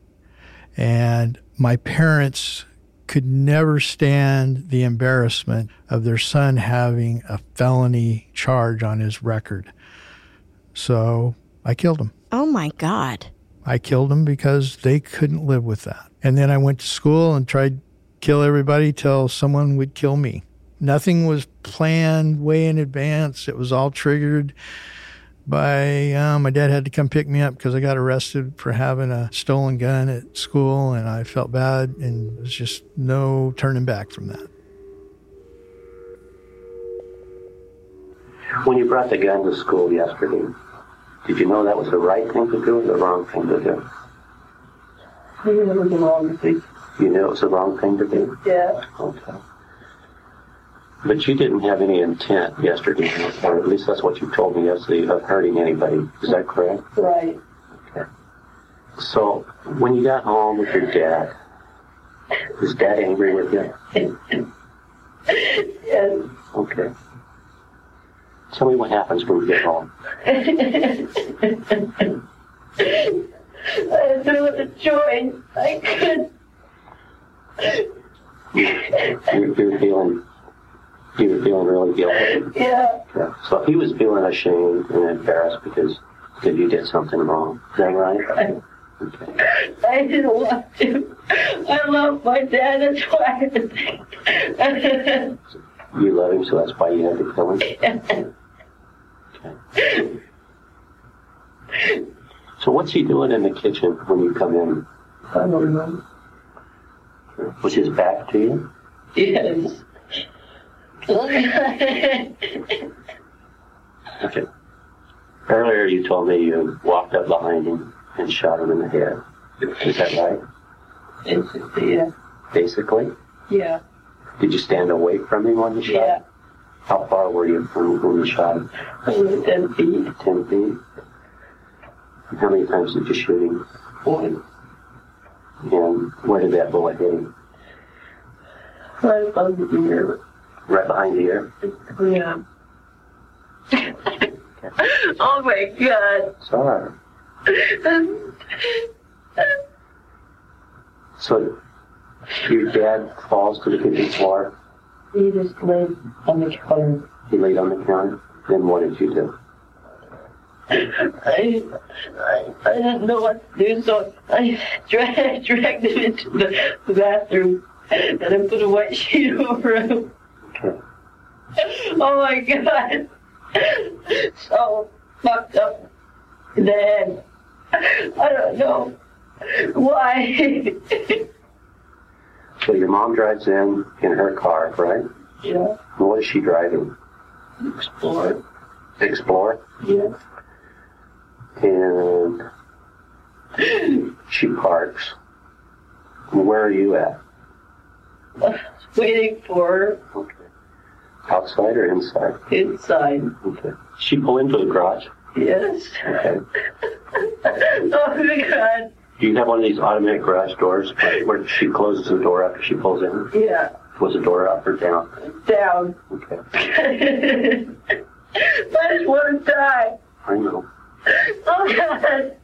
And my parents could never stand the embarrassment of their son having a felony charge on his record. So I killed him. Oh my God. I killed him because they couldn't live with that. And then I went to school and tried to kill everybody till someone would kill me. Nothing was planned way in advance. It was all triggered by uh, my dad had to come pick me up because I got arrested for having a stolen gun at school, and I felt bad, and there's just no turning back from that. When you brought the gun to school yesterday, did you know that was the right thing to do or the wrong thing to do? I knew it was the wrong thing. You knew it was the wrong thing to do? Yeah. Okay. But you didn't have any intent yesterday, or at least that's what you told me yesterday, of hurting anybody. Is that correct? Right. Okay. So, when you got home with your dad, was dad angry with you? yes. Okay. Tell me what happens when you get home. I had to with a choice. I could. You, you were feeling, you was feeling really guilty. Yeah. Yeah. So he was feeling ashamed and embarrassed because because you did something wrong. Is that right? I didn't want to. I love my dad. That's why I had to You love him, so that's why you had to kill him. Okay. So what's he doing in the kitchen when you come in? I don't remember. Was his back to you? Yes. Okay. Earlier you told me you walked up behind him and shot him in the head. Is that right? Basically, yeah. Basically? Yeah. Did you stand away from him when you shot Yeah. How far were you from when you shot him? 10 feet. Ten feet? And how many times did you shoot him? One. And where did that bullet hit him? Right above the ear. Right behind the ear? Yeah. oh my god. Sorry. So your dad falls to the kitchen floor. he just laid on the counter. He laid on the counter. Then what did you do? I, I, I didn't know what to do, so I dragged, dragged him into the, the bathroom and I put a white sheet over him. Oh my god. So fucked up in the head. I don't know why. So your mom drives in in her car, right? yeah, And what is she driving? Explorer. Explorer. Yeah. And she parks. Where are you at? waiting for her. Okay. Outside or inside? Inside. Okay. She pull into the garage? Yes. Okay. oh my God. Do you have one of these automatic garage doors where she closes the door after she pulls in? Yeah. Was the door up or down? Down. Okay. I just want to die. I know. Oh God.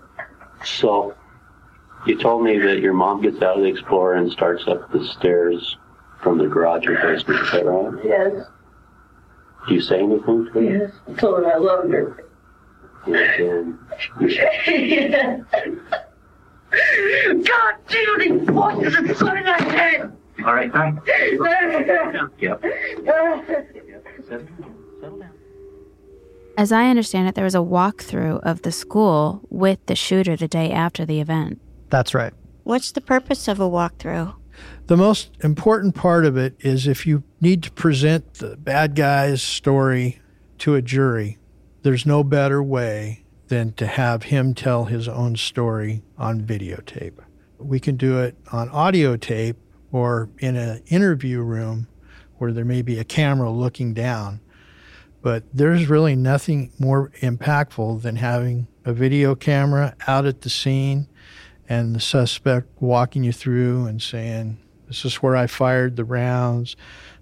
So, you told me that your mom gets out of the Explorer and starts up the stairs from the garage or basement. Is that right? yes. Do you say anything to her? Yes. I told her I loved her. And yes. God, damn these voices are so in my head. All right, thanks. Yep. As I understand it, there was a walkthrough of the school with the shooter the day after the event. That's right. What's the purpose of a walkthrough? The most important part of it is if you need to present the bad guy's story to a jury, there's no better way than to have him tell his own story on videotape. We can do it on audio tape or in an interview room where there may be a camera looking down. But there's really nothing more impactful than having a video camera out at the scene and the suspect walking you through and saying, This is where I fired the rounds.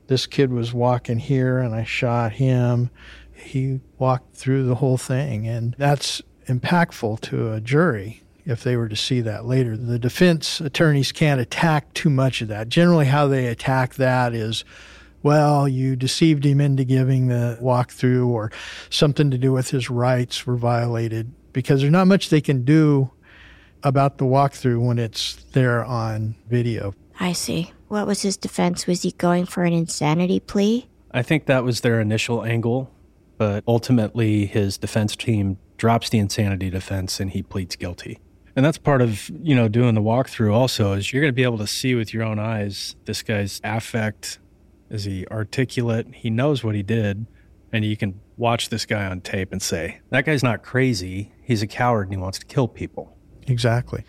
This kid was walking here and I shot him. He walked through the whole thing. And that's impactful to a jury if they were to see that later. The defense attorneys can't attack too much of that. Generally, how they attack that is, well, you deceived him into giving the walkthrough or something to do with his rights were violated because there's not much they can do about the walkthrough when it's there on video. I see. What was his defense? Was he going for an insanity plea? I think that was their initial angle, but ultimately his defense team drops the insanity defense and he pleads guilty. And that's part of, you know, doing the walkthrough also is you're going to be able to see with your own eyes this guy's affect. Is he articulate? He knows what he did. And you can watch this guy on tape and say, that guy's not crazy. He's a coward and he wants to kill people. Exactly.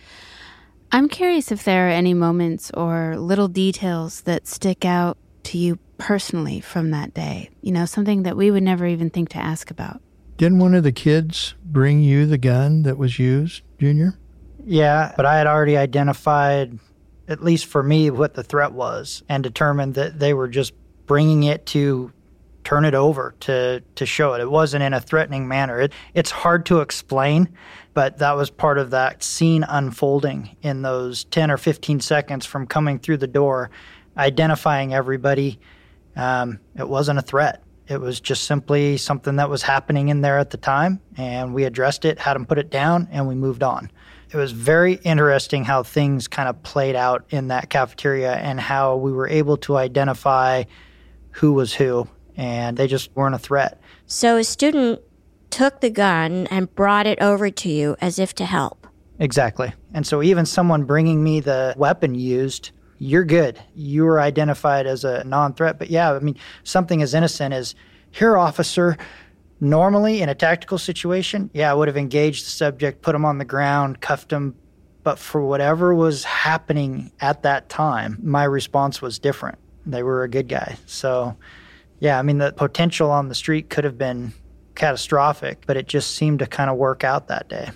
I'm curious if there are any moments or little details that stick out to you personally from that day. You know, something that we would never even think to ask about. Didn't one of the kids bring you the gun that was used, Junior? Yeah, but I had already identified, at least for me, what the threat was and determined that they were just bringing it to turn it over to to show it. It wasn't in a threatening manner. It, it's hard to explain, but that was part of that scene unfolding in those 10 or 15 seconds from coming through the door, identifying everybody. Um, it wasn't a threat. It was just simply something that was happening in there at the time, and we addressed it, had them put it down, and we moved on. It was very interesting how things kind of played out in that cafeteria and how we were able to identify who was who, and they just weren't a threat. So a student took the gun and brought it over to you as if to help. Exactly. And so even someone bringing me the weapon used, you're good. You were identified as a non threat. But yeah, I mean, something as innocent as, here, officer, normally in a tactical situation, yeah, I would have engaged the subject, put him on the ground, cuffed him. But for whatever was happening at that time, my response was different. They were a good guy. So, yeah, I mean, the potential on the street could have been catastrophic, but it just seemed to kind of work out that day.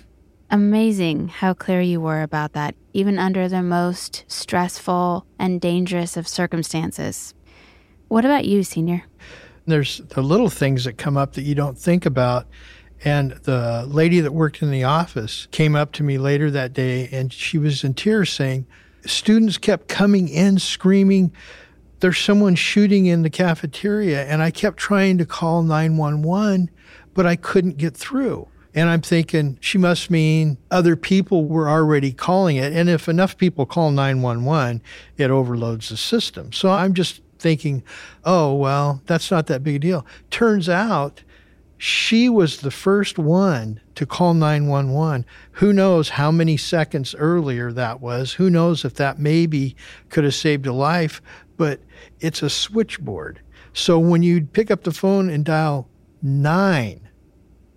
Amazing how clear you were about that, even under the most stressful and dangerous of circumstances. What about you, Senior? There's the little things that come up that you don't think about. And the lady that worked in the office came up to me later that day and she was in tears saying, Students kept coming in screaming, There's someone shooting in the cafeteria. And I kept trying to call 911, but I couldn't get through. And I'm thinking she must mean other people were already calling it. And if enough people call 911, it overloads the system. So I'm just thinking, oh, well, that's not that big a deal. Turns out she was the first one to call 911. Who knows how many seconds earlier that was? Who knows if that maybe could have saved a life? But it's a switchboard. So when you pick up the phone and dial nine,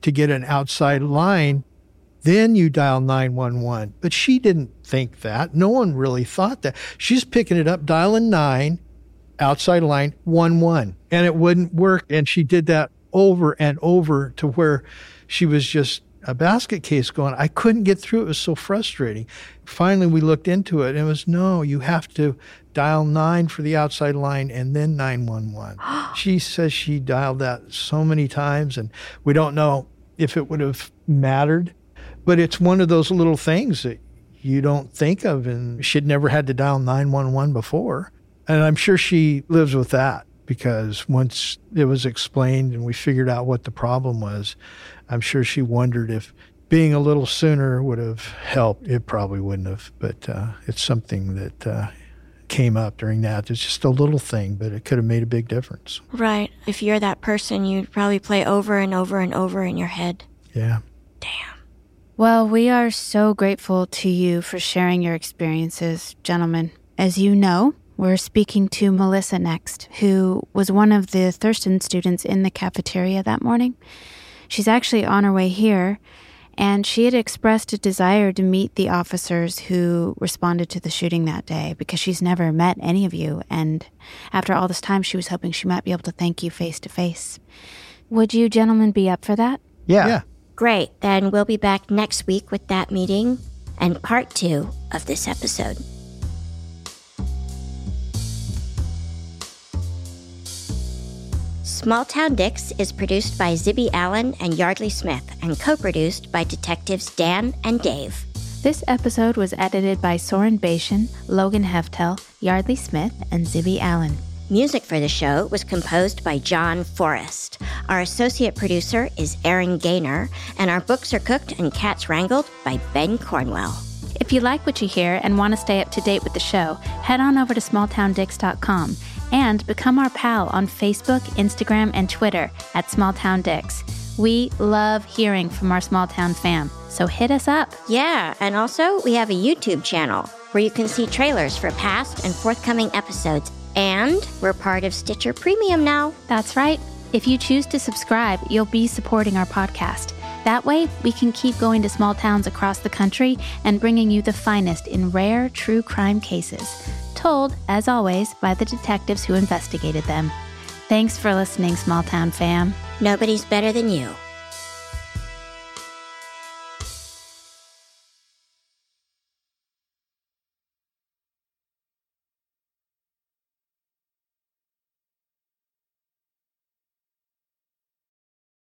to get an outside line, Then you dial 911. But she didn't think that. No one really thought that. She's picking it up, dialing 9, outside line 1 1. And it wouldn't work. And she did that over and over to where she was just a basket case going. I couldn't get through. It was so frustrating. Finally, we looked into it and it was no, you have to dial nine for the outside line and then 911. she says she dialed that so many times and we don't know if it would have mattered, but it's one of those little things that you don't think of. And she'd never had to dial 911 before. And I'm sure she lives with that because once it was explained and we figured out what the problem was, I'm sure she wondered if being a little sooner would have helped. It probably wouldn't have, but uh, it's something that uh, came up during that. It's just a little thing, but it could have made a big difference. Right. If you're that person, you'd probably play over and over and over in your head. Yeah. Damn. Well, we are so grateful to you for sharing your experiences, gentlemen. As you know, we're speaking to Melissa next, who was one of the Thurston students in the cafeteria that morning. She's actually on her way here, and she had expressed a desire to meet the officers who responded to the shooting that day because she's never met any of you. And after all this time, she was hoping she might be able to thank you face to face. Would you gentlemen be up for that? Yeah. yeah. Great. Then we'll be back next week with that meeting and part two of this episode. Small Town Dicks is produced by Zibby Allen and Yeardley Smith and co produced by detectives Dan and Dave. This episode was edited by Soren Bashan, Logan Heftel, Yeardley Smith, and Zibby Allen. Music for the show was composed by John Forrest. Our associate producer is Aaron Gaynor, and our books are cooked and cats wrangled by Ben Cornwell. If you like what you hear and want to stay up to date with the show, head on over to smalltowndicks.com and become our pal on Facebook, Instagram, and Twitter at smalltowndicks. We love hearing from our small town fam, so hit us up. Yeah, and also we have a YouTube channel where you can see trailers for past and forthcoming episodes and we're part of Stitcher Premium now. That's right. If you choose to subscribe, you'll be supporting our podcast. That way, we can keep going to small towns across the country and bringing you the finest in rare true crime cases, told, as always, by the detectives who investigated them. Thanks for listening, small town fam. Nobody's better than you.